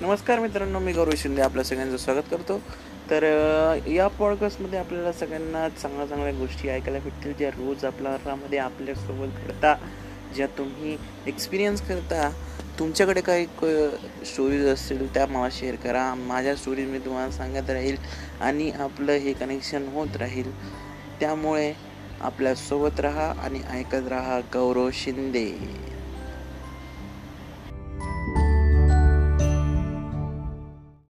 नमस्कार मित्रांनो मी गौरव शिंदे आपल्या सगळ्यांचं स्वागत करतो. तर या पॉडकास्टमध्ये आपल्याला सगळ्यांना चांगल्या चांगल्या गोष्टी ऐकायला भेटतील ज्या रोज आपल्यामध्ये आपल्यासोबत घडता ज्या तुम्ही एक्सपिरियन्स करता. तुमच्याकडे काही स्टोरीज असतील त्या मला शेअर करा. माझ्या स्टोरीज मी तुम्हाला सांगत राहील आणि आपलं हे कनेक्शन होत राहील. त्यामुळे आपल्यासोबत राहा आणि ऐकत राहा गौरव शिंदे.